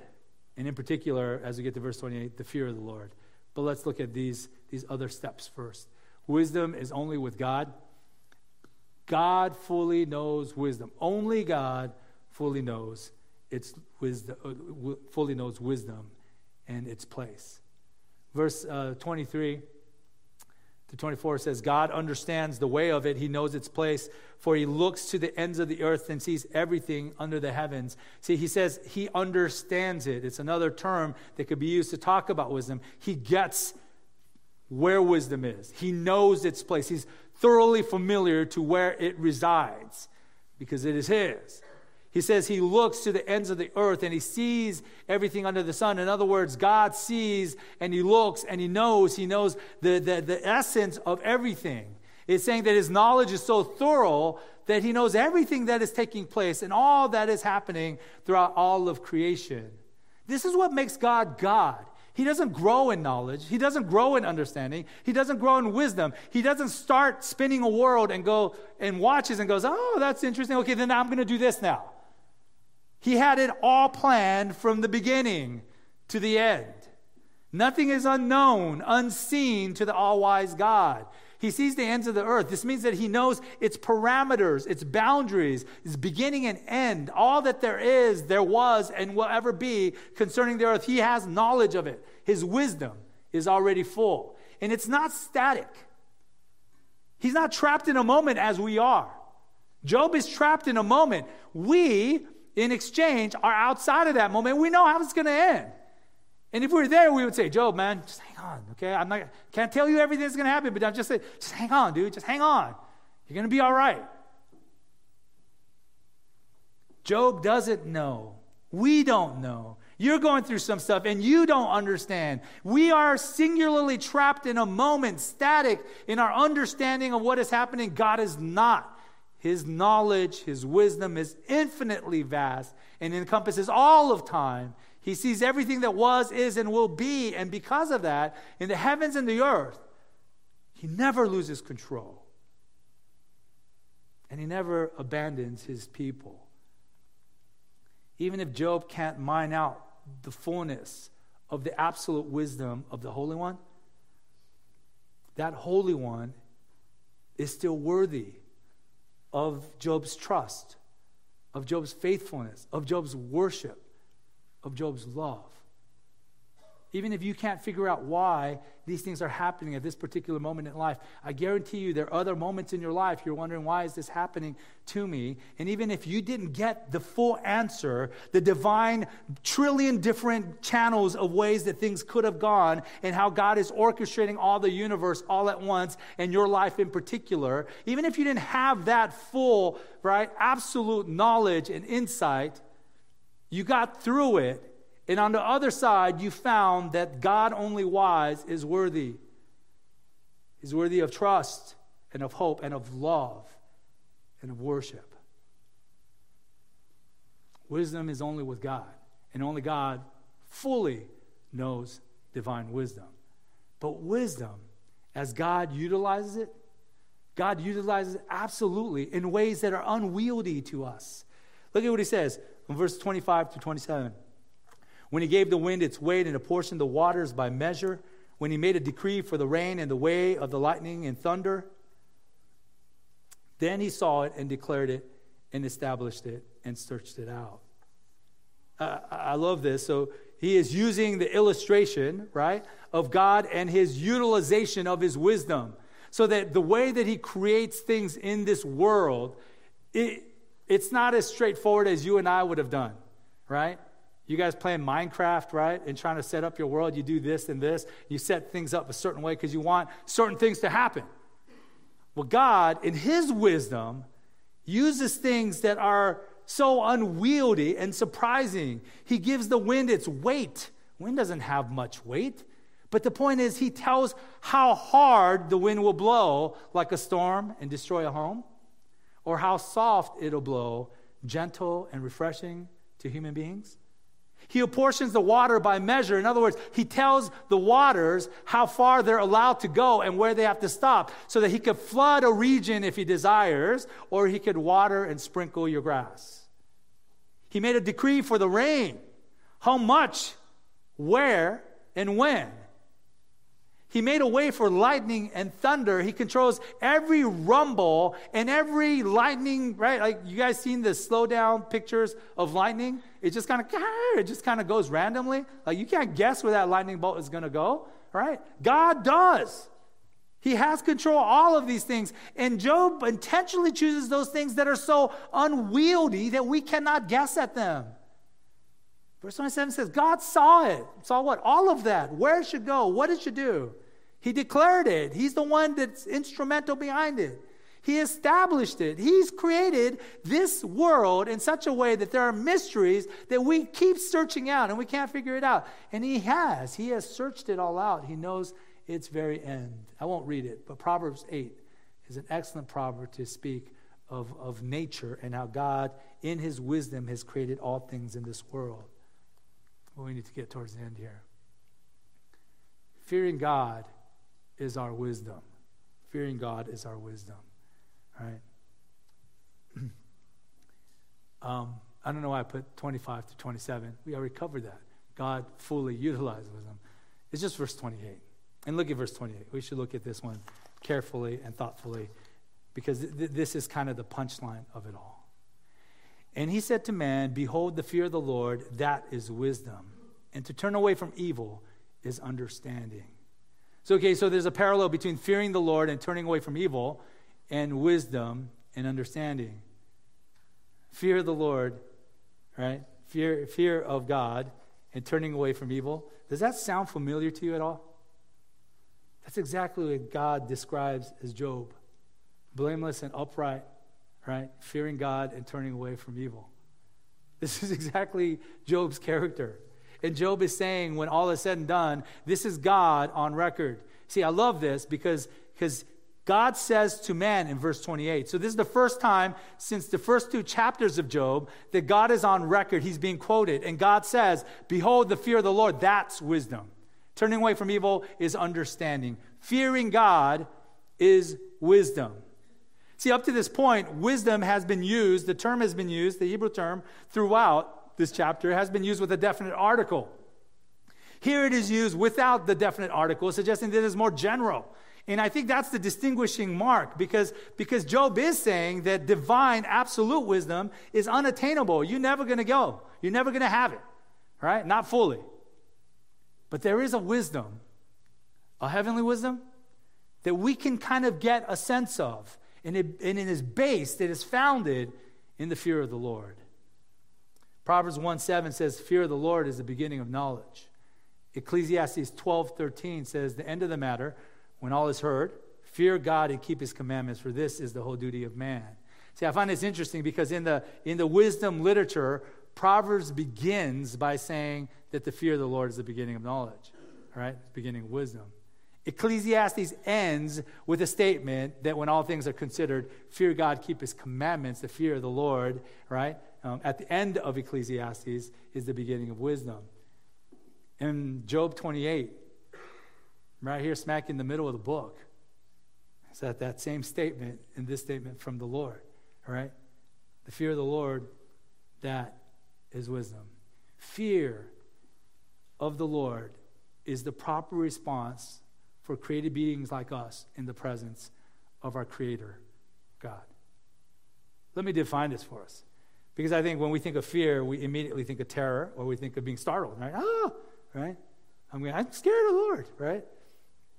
And in particular, as we get to verse 28, the fear of the Lord. But let's look at these, these other steps first. Wisdom is only with God. God fully knows wisdom. Only God fully knows its wisdom, uh, fully knows wisdom and its place. Verse uh, 23 to 24 says, God understands the way of it. He knows its place, for he looks to the ends of the earth and sees everything under the heavens. See, he says he understands it. It's another term that could be used to talk about wisdom. He gets where wisdom is, he knows its place. He's thoroughly familiar to where it resides because it is his. He says he looks to the ends of the earth and he sees everything under the sun. In other words, God sees and he looks and he knows. He knows the, the, the essence of everything. It's saying that his knowledge is so thorough that he knows everything that is taking place and all that is happening throughout all of creation. This is what makes God God. He doesn't grow in knowledge. He doesn't grow in understanding. He doesn't grow in wisdom. He doesn't start spinning a world and go and watches and goes, oh, that's interesting. Okay, then I'm going to do this now. He had it all planned from the beginning to the end. Nothing is unknown, unseen to the all wise God. He sees the ends of the earth. This means that he knows its parameters, its boundaries, its beginning and end, all that there is, there was, and will ever be concerning the earth. He has knowledge of it. His wisdom is already full. And it's not static. He's not trapped in a moment as we are. Job is trapped in a moment. We, in exchange, are outside of that moment. We know how it's going to end. And if we were there, we would say, Job, man, just hang on, okay? I'm not can't tell you everything that's going to happen, but I'm just say, just hang on, dude. Just hang on. You're going to be all right. Job doesn't know. We don't know. You're going through some stuff and you don't understand. We are singularly trapped in a moment, static in our understanding of what is happening. God is not. His knowledge, His wisdom is infinitely vast and encompasses all of time. He sees everything that was, is, and will be. And because of that, in the heavens and the earth, He never loses control. And He never abandons His people. Even if Job can't mine out the fullness of the absolute wisdom of the Holy One, that Holy One is still worthy of Job's trust, of Job's faithfulness, of Job's worship, of Job's love. Even if you can't figure out why these things are happening at this particular moment in life, I guarantee you there are other moments in your life you're wondering, why is this happening to me? And even if you didn't get the full answer, the divine trillion different channels of ways that things could have gone and how God is orchestrating all the universe all at once and your life in particular, even if you didn't have that full, right, absolute knowledge and insight, you got through it and on the other side, you found that God only wise is worthy. He's worthy of trust and of hope and of love and of worship. Wisdom is only with God, and only God fully knows divine wisdom. But wisdom, as God utilizes it, God utilizes it absolutely in ways that are unwieldy to us. Look at what he says in verse 25 to 27 when he gave the wind its weight and apportioned the waters by measure, when he made a decree for the rain and the way of the lightning and thunder, then he saw it and declared it and established it and searched it out. Uh, I love this. So he is using the illustration, right, of God and his utilization of his wisdom. So that the way that he creates things in this world, it, it's not as straightforward as you and I would have done, right? You guys playing Minecraft, right? And trying to set up your world, you do this and this. You set things up a certain way because you want certain things to happen. Well, God, in His wisdom, uses things that are so unwieldy and surprising. He gives the wind its weight. Wind doesn't have much weight. But the point is, He tells how hard the wind will blow, like a storm, and destroy a home, or how soft it'll blow, gentle and refreshing to human beings. He apportions the water by measure. In other words, he tells the waters how far they're allowed to go and where they have to stop so that he could flood a region if he desires, or he could water and sprinkle your grass. He made a decree for the rain how much, where, and when. He made a way for lightning and thunder. He controls every rumble and every lightning, right? Like you guys seen the slow down pictures of lightning? It just kind of <laughs> it just kind of goes randomly. Like you can't guess where that lightning bolt is going to go, right? God does. He has control all of these things. And Job intentionally chooses those things that are so unwieldy that we cannot guess at them. Verse 27 says, God saw it. Saw what? All of that. Where it should go, what it should do. He declared it. He's the one that's instrumental behind it. He established it. He's created this world in such a way that there are mysteries that we keep searching out and we can't figure it out. And He has. He has searched it all out. He knows its very end. I won't read it, but Proverbs 8 is an excellent proverb to speak of, of nature and how God, in His wisdom, has created all things in this world. Well, we need to get towards the end here. Fearing God is our wisdom. Fearing God is our wisdom. Right? <clears throat> um, I don't know why I put 25 to 27. We already covered that. God fully utilizes wisdom. It's just verse 28. And look at verse 28. We should look at this one carefully and thoughtfully because th- this is kind of the punchline of it all. And he said to man, Behold, the fear of the Lord, that is wisdom. And to turn away from evil is understanding. So, okay, so there's a parallel between fearing the Lord and turning away from evil. and wisdom and understanding. Fear the Lord, right? Fear, fear of God and turning away from evil. Does that sound familiar to you at all? That's exactly what God describes as Job blameless and upright, right? Fearing God and turning away from evil. This is <laughs> exactly Job's character. And Job is saying, when all is said and done, this is God on record. See, I love this because, because God says to man in verse 28. So, this is the first time since the first two chapters of Job that God is on record. He's being quoted. And God says, Behold, the fear of the Lord, that's wisdom. Turning away from evil is understanding. Fearing God is wisdom. See, up to this point, wisdom has been used, the term has been used, the Hebrew term, throughout this chapter, has been used with a definite article. Here it is used without the definite article, suggesting that it is more general. And I think that's the distinguishing mark because, because Job is saying that divine absolute wisdom is unattainable. You're never going to go. You're never going to have it, right? Not fully. But there is a wisdom, a heavenly wisdom, that we can kind of get a sense of and it, and it is based, it is founded in the fear of the Lord. Proverbs 1 7 says, Fear of the Lord is the beginning of knowledge. Ecclesiastes 12 13 says, The end of the matter, when all is heard, fear God and keep his commandments, for this is the whole duty of man. See, I find this interesting because in the, in the wisdom literature, Proverbs begins by saying that the fear of the Lord is the beginning of knowledge, right? Beginning of wisdom. Ecclesiastes ends with a statement that when all things are considered, fear God, keep his commandments, the fear of the Lord, right? Um, at the end of Ecclesiastes is the beginning of wisdom. In Job 28, right here, smack in the middle of the book, is that that same statement and this statement from the Lord, right? The fear of the Lord, that is wisdom. Fear of the Lord is the proper response for created beings like us in the presence of our Creator, God. Let me define this for us. Because I think when we think of fear, we immediately think of terror or we think of being startled, right? Oh, right? I mean, I'm scared of the Lord, right?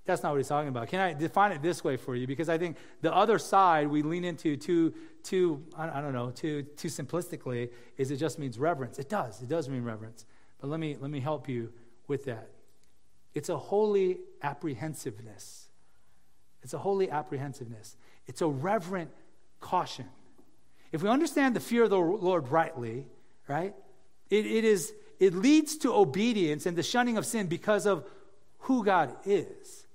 That's not what he's talking about. Can I define it this way for you? Because I think the other side we lean into too, too I don't know, too, too simplistically is it just means reverence. It does. It does mean reverence. But let me, let me help you with that. It's a holy apprehensiveness. It's a holy apprehensiveness. It's a reverent caution. If we understand the fear of the Lord rightly, right, it, it, is, it leads to obedience and the shunning of sin because of who God is.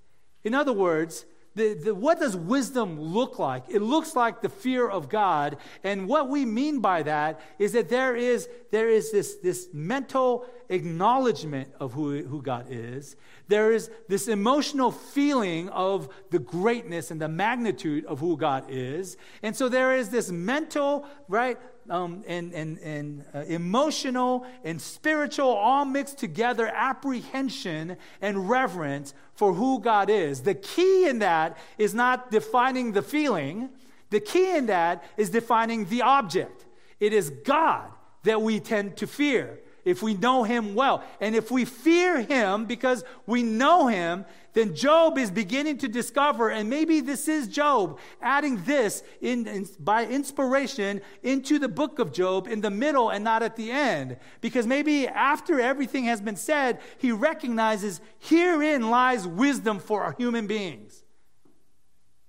In other words, the, the, what does wisdom look like? It looks like the fear of God. And what we mean by that is that there is, there is this, this mental acknowledgement of who, who God is. There is this emotional feeling of the greatness and the magnitude of who God is. And so there is this mental, right, um, and, and, and uh, emotional and spiritual, all mixed together apprehension and reverence for who God is. The key in that is not defining the feeling, the key in that is defining the object. It is God that we tend to fear if we know him well. And if we fear him because we know him, then Job is beginning to discover, and maybe this is Job adding this in, in, by inspiration into the book of Job in the middle and not at the end. Because maybe after everything has been said, he recognizes herein lies wisdom for our human beings.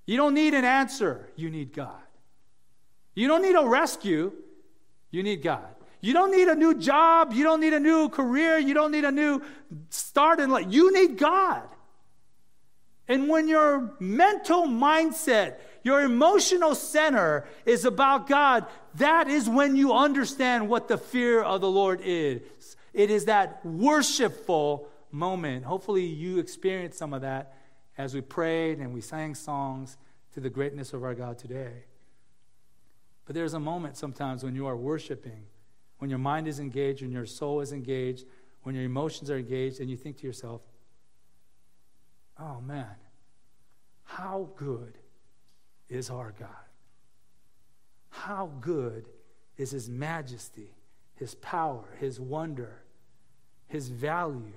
You don't need an answer, you need God. You don't need a rescue, you need God. You don't need a new job. You don't need a new career. You don't need a new start in life. You need God. And when your mental mindset, your emotional center is about God, that is when you understand what the fear of the Lord is. It is that worshipful moment. Hopefully, you experienced some of that as we prayed and we sang songs to the greatness of our God today. But there's a moment sometimes when you are worshiping when your mind is engaged, when your soul is engaged, when your emotions are engaged, and you think to yourself, oh man, how good is our God? How good is His majesty, His power, His wonder, His value,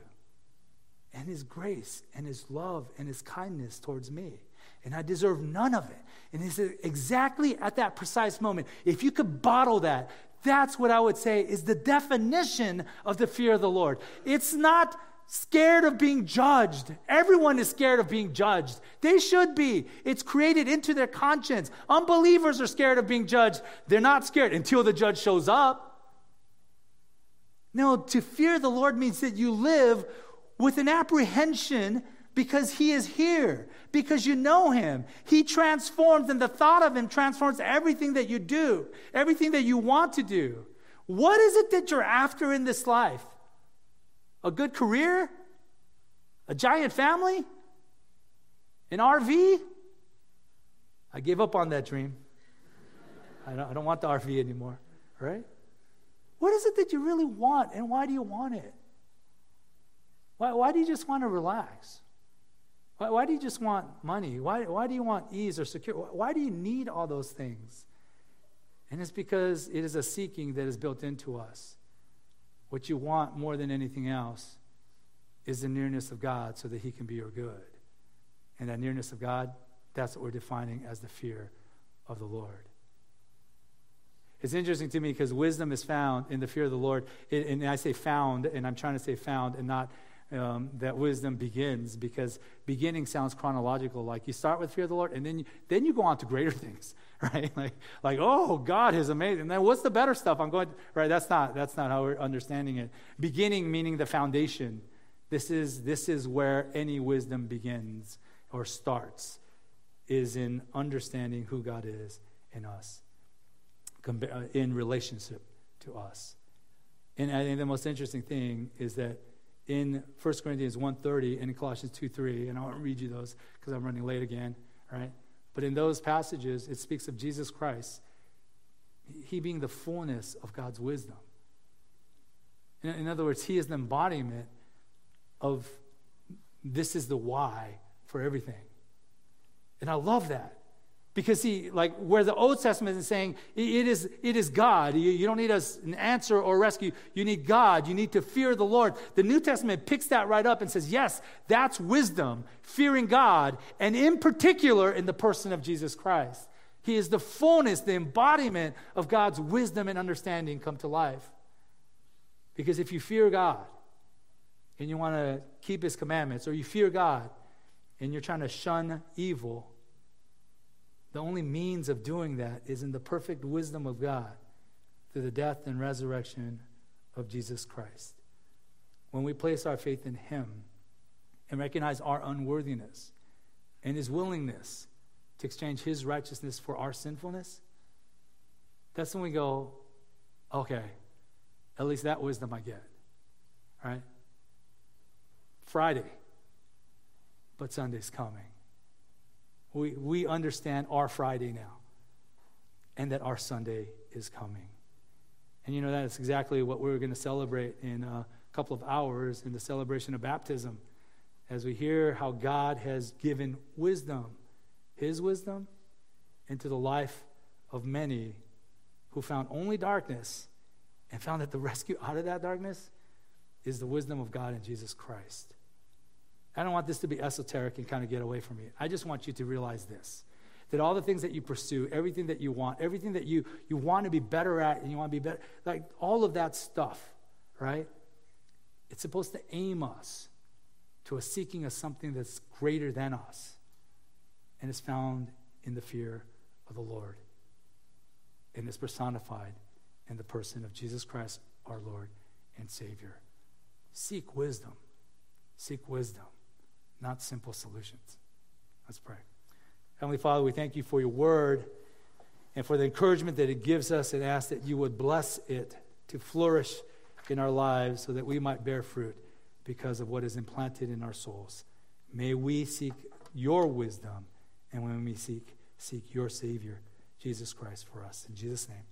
and His grace, and His love, and His kindness towards me? and I deserve none of it. And it's exactly at that precise moment. If you could bottle that, that's what I would say is the definition of the fear of the Lord. It's not scared of being judged. Everyone is scared of being judged. They should be. It's created into their conscience. Unbelievers are scared of being judged. They're not scared until the judge shows up. No, to fear the Lord means that you live with an apprehension because he is here, because you know him. He transforms, and the thought of him transforms everything that you do, everything that you want to do. What is it that you're after in this life? A good career? A giant family? An RV? I gave up on that dream. I don't, I don't want the RV anymore, right? What is it that you really want, and why do you want it? Why, why do you just want to relax? Why, why do you just want money? Why, why do you want ease or security? Why do you need all those things? And it's because it is a seeking that is built into us. What you want more than anything else is the nearness of God so that He can be your good. And that nearness of God, that's what we're defining as the fear of the Lord. It's interesting to me because wisdom is found in the fear of the Lord. and I say found, and I'm trying to say found and not um, that wisdom begins because beginning sounds chronological. Like you start with fear of the Lord, and then you, then you go on to greater <laughs> things, right? <laughs> Like, like oh, God is amazing. And then what's the better stuff? I'm going, right? That's not, that's not how we're understanding it. Beginning meaning the foundation. This is, this is where any wisdom begins or starts, is in understanding who God is in us, uh, in relationship to us. And I think the most interesting thing is that in 1 Corinthians 1.30 and in Colossians 2.3, and I won't read you those because I'm running late again, right? But in those passages, it speaks of Jesus Christ, he being the fullness of God's wisdom. In, in other words, he is the embodiment of this is the why for everything. And I love that. Because see, like, where the Old Testament is saying it is, it is God. You, you don't need an answer or rescue. You need God. You need to fear the Lord. The New Testament picks that right up and says, yes, that's wisdom, fearing God, and in particular in the person of Jesus Christ. He is the fullness, the embodiment of God's wisdom and understanding come to life. Because if you fear God and you want to keep his commandments, or you fear God and you're trying to shun evil, the only means of doing that is in the perfect wisdom of God through the death and resurrection of Jesus Christ. When we place our faith in Him and recognize our unworthiness and His willingness to exchange His righteousness for our sinfulness, that's when we go, okay, at least that wisdom I get, right? Friday, but Sunday's coming. We, we understand our Friday now and that our Sunday is coming. And you know, that's exactly what we're going to celebrate in a couple of hours in the celebration of baptism as we hear how God has given wisdom, His wisdom, into the life of many who found only darkness and found that the <laughs> rescue out of that darkness is the wisdom of God in Jesus Christ. I don't want this to be esoteric and kind of get away from you. I just want you to realize this that all the things that you pursue, everything that you want, everything that you, you want to be better at and you want to be better, like all of that stuff, right? It's supposed to aim us to a seeking of something that's greater than us. And is found in the fear of the Lord. And is personified in the person of Jesus Christ, our Lord and Savior. Seek wisdom. Seek wisdom not simple solutions. Let's pray. Heavenly Father, we thank you for your word and for the encouragement that it gives us and ask that you would bless it to flourish in our lives so that we might bear fruit because of what is implanted in our souls. May we seek your wisdom and when we seek, seek your Savior, Jesus Christ, for us. In Jesus' name.